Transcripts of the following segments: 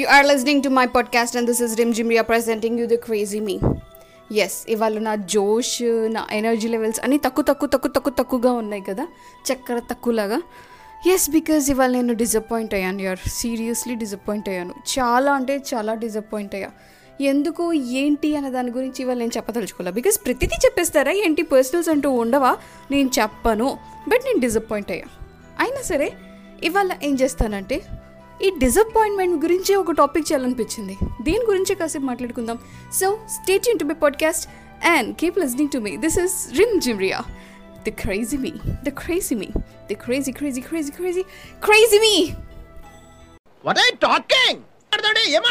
You are to my my podcast, and this is Rim Jimria presenting you the crazy me yes ఇవాళ నా జోష్ నా energy levels అన్నీ తక్కువ తక్కువ తక్కువ తక్కువ తక్కువగా ఉన్నాయి కదా చక్కెర తక్కువలాగా ఎస్ బికాజ్ ఇవాళ నేను డిసప్పాయింట్ అయ్యాను యార్ సీరియస్లీ డిసప్పాయింట్ అయ్యాను. చాలా అంటే చాలా డిసప్పాయింట్ అయ్యా. ఎందుకు ఏంటి అనే దాని గురించి ఇవాళ నేను చెప్పదలుచుకోలే. బికాజ్ ప్రతిదీ చెప్పేస్తారా ఏంటి పర్సనల్స్ అంటూ ఉండవా? నేను చెప్పను బట్ నేను డిసప్పాయింట్ అయ్యా. అయినా సరే ఇవాళ ఏం చేస్తానంటే ఈ డిసప్పాయింట్మెంట్ గురించి ఒక టాపిక్ చేయాలనిపించింది. దీని గురించి కాసేపు మాట్లాడుకుందాం. So stay tuned to my podcast and keep listening to me this is Rim Jimria the crazy me the crazy me the crazy crazy crazy crazy crazy me what I talking మాట్లాడండి ఏం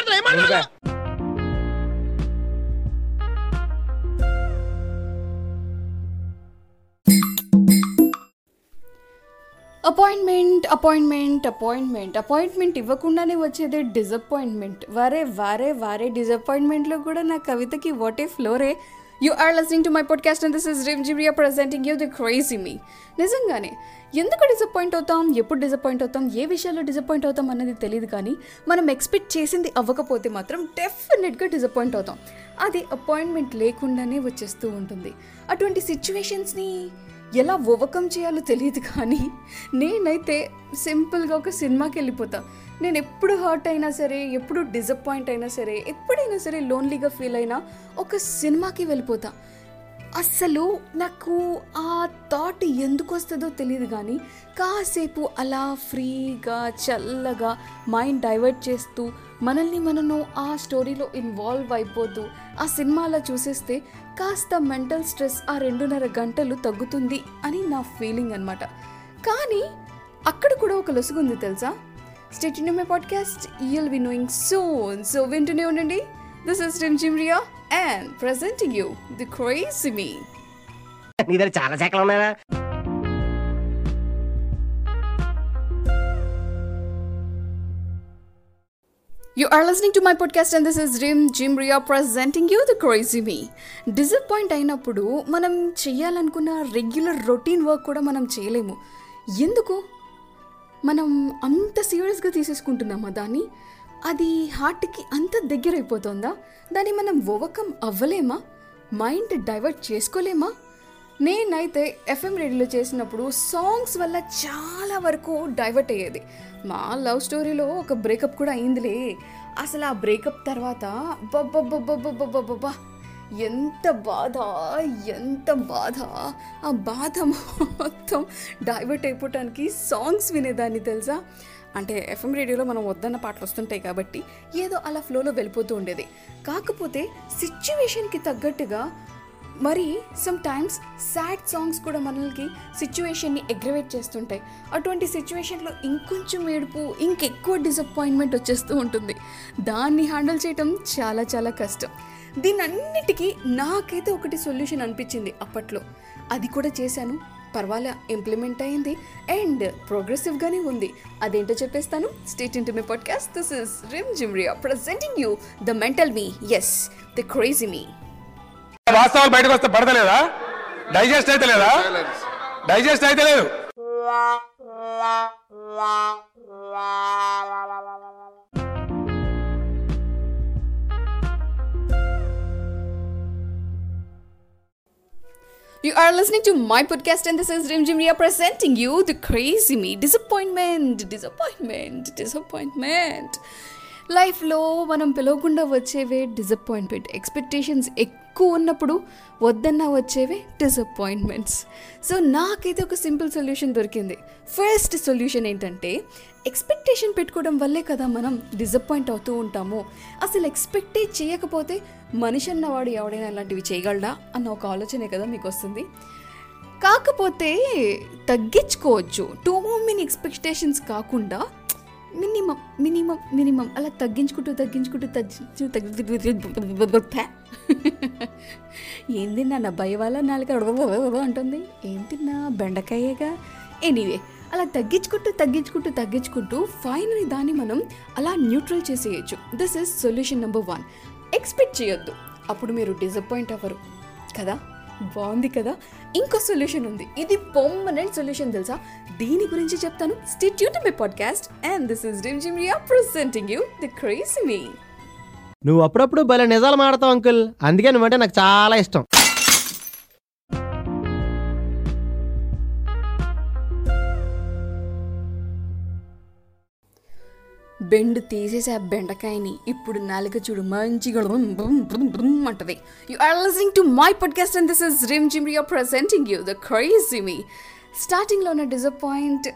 appointment appointment appointment appointment ఇవ్వకుండానే వచ్చేదే disappointment వారే వారే వారే డిసప్పాయింట్మెంట్లో కూడా నా కవితకి what a ఫ్లోరే you are listening to my podcast and this is Rim Jimia presenting you the crazy me నిజంగానే ఎందుకు డిసప్పాయింట్ అవుతాం? ఎప్పుడు డిసప్పాయింట్ అవుతాం? ఏ విషయాల్లో డిసప్పాయింట్ అవుతాం అన్నది తెలియదు కానీ మనం ఎక్స్పెక్ట్ చేసింది అవ్వకపోతే మాత్రం డెఫినెట్గా డిసప్పాయింట్ అవుతాం. అది అపాయింట్మెంట్ లేకుండానే వచ్చేస్తూ ఉంటుంది. అటువంటి సిచ్యువేషన్స్ని ఎలా ఓవర్కమ్ చేయాలో తెలియదు కానీ నేనైతే సింపుల్గా ఒక సినిమాకి వెళ్ళిపోతా. నేను ఎప్పుడు హర్ట్ అయినా సరే ఎప్పుడు డిసప్పాయింట్ అయినా సరే ఎప్పుడైనా సరే లోన్లీగా ఫీల్ అయినా ఒక సినిమాకి వెళ్ళిపోతా. అస్సలు నాకు ఆ థాట్ ఎందుకు వస్తుందో తెలియదు కానీ కాసేపు అలా ఫ్రీగా చల్లగా మైండ్ డైవర్ట్ చేస్తూ మనల్ని మనను ఆ స్టోరీలో ఇన్వాల్వ్ అయిపోతూ ఆ సినిమాలో చూసేస్తే కాస్త మెంటల్ స్ట్రెస్ ఆ రెండున్నర గంటలు తగ్గుతుంది అని నా ఫీలింగ్ అనమాట కానీ అక్కడ కూడా ఒక లొసుగుంది తెలుసా? Stay tuned in my podcast you'll be knowing soon so వింటూనే ఉండండి. This is Rim Jimria and presenting you the crazy me నీ దగ్గర చాలా శాఖలు ఉన్నాయా You are listening to my podcast and this is Rim Jim Ria presenting you the crazy me. Disappoint అయినప్పుడు మనం చేయాలనుకున్న రెగ్యులర్ రొటీన్ వర్క్ కూడా మనం చేయలేము. ఎందుకు? మనం అంత సీరియస్గా తీసేసుకుంటున్నామా దాన్ని? అది హార్ట్కి అంత దగ్గరైపోతుందా? దాన్ని మనం ఓవర్కమ్ అవ్వలేమా? మైండ్ డైవర్ట్ చేసుకోలేమా? నేనైతే ఎఫ్ఎం రేడియోలో చేసినప్పుడు సాంగ్స్ వల్ల చాలా వరకు డైవర్ట్ అయ్యేది. మా లవ్ స్టోరీలో ఒక బ్రేకప్ కూడా అయిందిలే. అసలు ఆ బ్రేకప్ తర్వాత బబ్బబ్బబ్బబ్బబ్బబ్బబ్బా ఎంత బాధ ఎంత బాధ! ఆ బాధ మొత్తం డైవర్ట్ అయిపోవటానికి సాంగ్స్ వినేదాన్ని తెలుసా? అంటే ఎఫ్ఎం రేడియోలో మనం వద్దన్న పాటలు వస్తుంటాయి కాబట్టి ఏదో అలా ఫ్లోలో వెళ్ళిపోతూ ఉండేది. కాకపోతే సిచ్యువేషన్కి తగ్గట్టుగా మరి సమ్ టైమ్స్ సాడ్ సాంగ్స్ కూడా మనల్కి సిచ్యువేషన్ని అగ్రవేట్ చేస్తుంటాయి. అటువంటి సిచ్యువేషన్లో ఇంకొంచెం ఏడుపు ఇంకెక్కువ డిసప్పాయింట్మెంట్ వచ్చేస్తూ ఉంటుంది. దాన్ని హ్యాండిల్ చేయటం చాలా చాలా కష్టం. దీన్నన్నిటికీ నాకైతే ఒకటి సొల్యూషన్ అనిపించింది అప్పట్లో. అది కూడా చేశాను. పర్వాలే ఇంప్లిమెంట్ అయింది అండ్ ప్రోగ్రెసివ్గానే ఉంది. అదేంటో చెప్పేస్తాను. Stay tuned in to my podcast this is Rim Jimria presenting you the mental me as the crazy me వాస్తవాలు బయటకు వస్తే పడతలేదా? డైజెస్ట్ అయితే లేదా? డైజెస్ట్ అయితే లేదు. You are listening to my podcast, and this is Rim Jim Ria presenting you the crazy me. Disappointment, disappointment, disappointment. లైఫ్లో మనం పిలవకుండా వచ్చేవే డిసప్పాయింట్మెంట్ ఎక్స్పెక్టేషన్స్ ఎక్కువ తక్కువ ఉన్నప్పుడు వద్దన్నా వచ్చేవే డిసప్పాయింట్మెంట్స్ సో నాకైతే ఒక సింపుల్ సొల్యూషన్ దొరికింది. ఫస్ట్ సొల్యూషన్ ఏంటంటే ఎక్స్పెక్టేషన్ పెట్టుకోవడం వల్లే కదా మనం డిసప్పాయింట్ అవుతూ ఉంటాము. అసలు ఎక్స్పెక్టే చేయకపోతే మనిషి అన్నవాడు ఎవడైనా ఇలాంటివి చేయగలడా అన్న ఒక ఆలోచనే కదా మీకు వస్తుంది కాకపోతే తగ్గించుకోవచ్చు. టూ మెనీ ఎక్స్పెక్టేషన్స్ కాకుండా మినిమం మినిమం మినిమం. అలా తగ్గించుకుంటూ తగ్గించుకుంటూ తగ్గించు తగ్గి ఏం తిన్నా నా భయ వల్ల నాలుక అంటుంది. ఏం తిన్నా బెండకాయేగా? ఎనీవే అలా తగ్గించుకుంటూ తగ్గించుకుంటూ తగ్గించుకుంటూ ఫైనలీ దాన్ని మనం అలా న్యూట్రల్ చేసేయచ్చు. This is solution number one expect చేయొద్దు. అప్పుడు మీరు డిసప్పాయింట్ అవ్వరు. కదా? బాగుంది కదా. ఇంకో సొల్యూషన్ ఉంది. ఇది పర్మనెంట్ సొల్యూషన్ తెలుసా? దీని గురించి చెప్తాను. Stay tuned my podcast and this is Rim Jimria presenting you the crazy me నువ్వు అప్పుడప్పుడు భలే నిజాలు మాడతావు అంకుల్. అందుకే నువ్వంటే నాకు చాలా ఇష్టం. బెండు తీసేసి ఆ బెండకాయని ఇప్పుడు నాలుక చూడు మంచిగా అంటది. You are listening to my podcast and this is Rim Jimria presenting you the crazy me స్టార్టింగ్లో ఉన్న డిసప్పాయింట్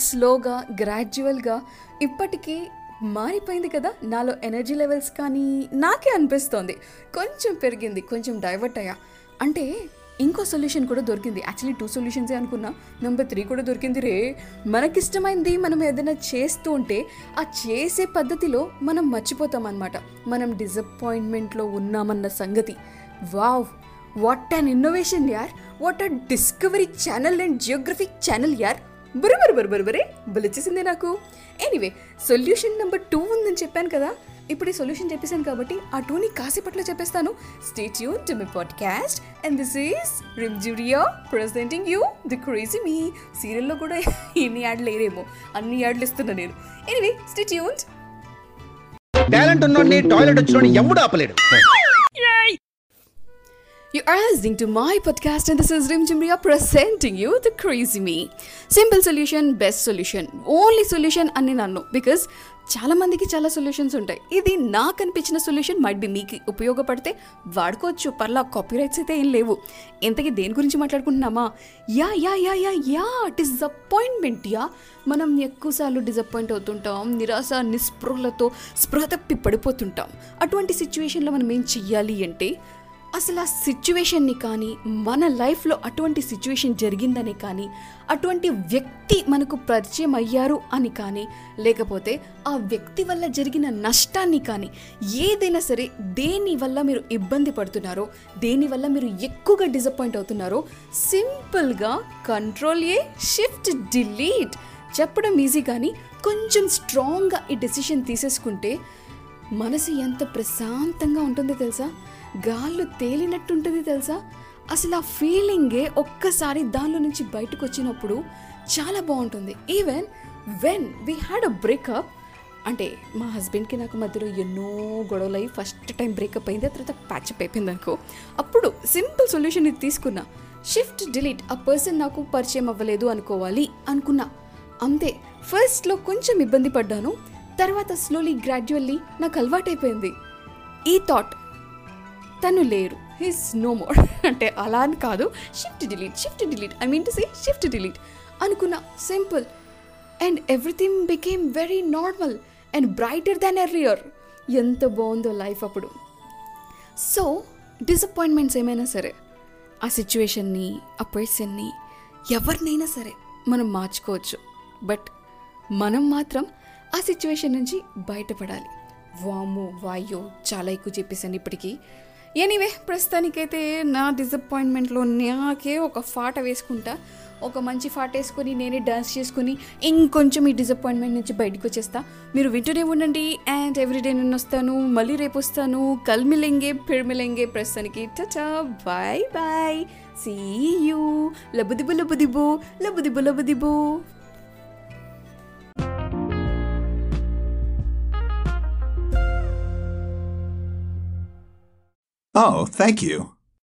స్లోగా గ్రాడ్యువల్గా ఇప్పటికీ మారిపోయింది కదా నాలో ఎనర్జీ లెవెల్స్ కానీ నాకే అనిపిస్తోంది. కొంచెం పెరిగింది కొంచెం డైవర్ట్ అయ్యా. అంటే ఇంకో సొల్యూషన్ కూడా దొరికింది. యాక్చువల్లీ టూ సొల్యూషన్సే అనుకున్నా. నెంబర్ త్రీ కూడా దొరికింది రే. మనకిష్టమైంది మనం ఏదైనా చేస్తూ ఉంటే ఆ చేసే పద్ధతిలో మనం మర్చిపోతాం అనమాట మనం డిసప్పాయింట్మెంట్లో ఉన్నామన్న సంగతి. వావ్ వాట్ అన్ ఇన్నోవేషన్ యార్ what a Discovery channel and Geographic channel యార్ బరు బరు బరు బరు బరే. బలిచ్చేసిందే నాకు. ఎనీవే సొల్యూషన్ నెంబర్ టూ ఉందని చెప్పాను కదా. ఇప్పుడు ఈ సొల్యూషన్ చెప్పేశాను కాబట్టి ఆ టూని కాసేపట్లో చెప్పేస్తాను. Stay tuned to my podcast and this is Rimjuria presenting you the crazy me సీరియల్లో కూడా ఎన్ని యాడ్లు లేరేమో అన్ని యాడ్లు ఇస్తున్నా నేను. ఎనీవే స్టేట్ యూన్ టాలెంట్ ఉన్నోడిని టాయిలెట్ వచ్చినోడిని ఎవడు ఆపలేడు. You are listening to my podcast, and this is Rim Jimria presenting you the crazy me. Simple solution best solution only solution అని నన్ను. బికాస్ చాలామందికి చాలా సొల్యూషన్స్ ఉంటాయి. ఇది నాకు అనిపించిన సొల్యూషన్ మైట్ బి మీకు ఉపయోగపడితే వాడుకోవచ్చు. పర్లా కాపీ రైట్స్ అయితే ఏం లేవు. ఇంతకీ దేని గురించి మాట్లాడుకుంటున్నామా? Yeah yeah yeah yeah yeah disappointment yeah. మనం ఎక్కువసార్లు డిసప్పాయింట్ అవుతుంటాం నిరాశ నిస్పృహలతో స్పృహ తప్పి పడిపోతుంటాం. అటువంటి సిచ్యువేషన్లో మనం ఏం చెయ్యాలి అంటే అసలు ఆ సిచ్యువేషన్ని కానీ మన లైఫ్లో అటువంటి సిచ్యువేషన్ జరిగిందని కానీ అటువంటి వ్యక్తి మనకు పరిచయం అయ్యారు అని కానీ లేకపోతే ఆ వ్యక్తి వల్ల జరిగిన నష్టాన్ని కానీ ఏదైనా సరే దేని వల్ల మీరు ఇబ్బంది పడుతున్నారో దేని వల్ల మీరు ఎక్కువగా డిసప్పాయింట్ అవుతున్నారో సింపుల్గా కంట్రోల్ ఏ షిఫ్ట్ డిలీట్ చెప్పడం ఈజీ కానీ కొంచెం స్ట్రాంగ్గా ఈ డెసిషన్ తీసేసుకుంటే మనసు ఎంత ప్రశాంతంగా ఉంటుందో తెలుసా? గాల్లో తేలినట్టుంటుంది తెలుసా? అసలు ఆ ఫీలింగే ఒక్కసారి దానిలో నుంచి బయటకు వచ్చినప్పుడు చాలా బాగుంటుంది. Even when we had a breakup అంటే మా హస్బెండ్కి నాకు మధ్యలో ఎన్నో గొడవలు అయ్యి ఫస్ట్ టైం బ్రేకప్ అయింది ఆ తర్వాత ప్యాచప్ అయిపోయింది అనుకో. అప్పుడు సింపుల్ సొల్యూషన్ ఇది తీసుకున్నా. షిఫ్ట్ డిలీట్ ఆ పర్సన్ నాకు పరిచయం అవ్వలేదు అనుకోవాలి అనుకున్నా. అంతే. ఫస్ట్లో కొంచెం ఇబ్బంది పడ్డాను. తర్వాత స్లోలీ గ్రాడ్యువల్లీ నాకు అలవాటైపోయింది. ఈ థాట్ తను లేరు. హిస్ నో మోర్ అంటే అలా అని కాదు. Shift delete shift delete I mean to say shift delete అనుకున్న simple. And everything became very normal and brighter than earlier ఎంత బాగుందో లైఫ్ అప్పుడు. సో డిసప్పాయింట్మెంట్స్ ఏమైనా సరే ఆ సిచ్యువేషన్ని ఆ పర్సన్ని ఎవరినైనా సరే మనం మార్చుకోవచ్చు. బట్ మనం మాత్రం ఆ సిచ్యువేషన్ నుంచి బయటపడాలి. వాము వాయో చాలా ఎక్కువ చెప్పేసాను ఇప్పటికీ. ఎనీవే ప్రస్తుతానికైతే నా డిసప్పాయింట్మెంట్లో నాకే ఒక ఫాట వేసుకుంటా. ఒక మంచి ఫాట వేసుకొని నేనే డాన్స్ చేసుకుని ఇంకొంచెం ఈ డిసప్పాయింట్మెంట్ నుంచి బయటకు వచ్చేస్తా. మీరు వింటూనే ఉండండి. అండ్ ఎవ్రీడే నేను వస్తాను. మళ్ళీ రేపు వస్తాను. కల్మిలెంగే పిడిమిలెంగే ప్రస్తుతానికి. టచా బాయ్ బాయ్ సీ యూ లబుదిబు లబుదిబు. లబుదిబు లబుదిబు. Oh, thank you.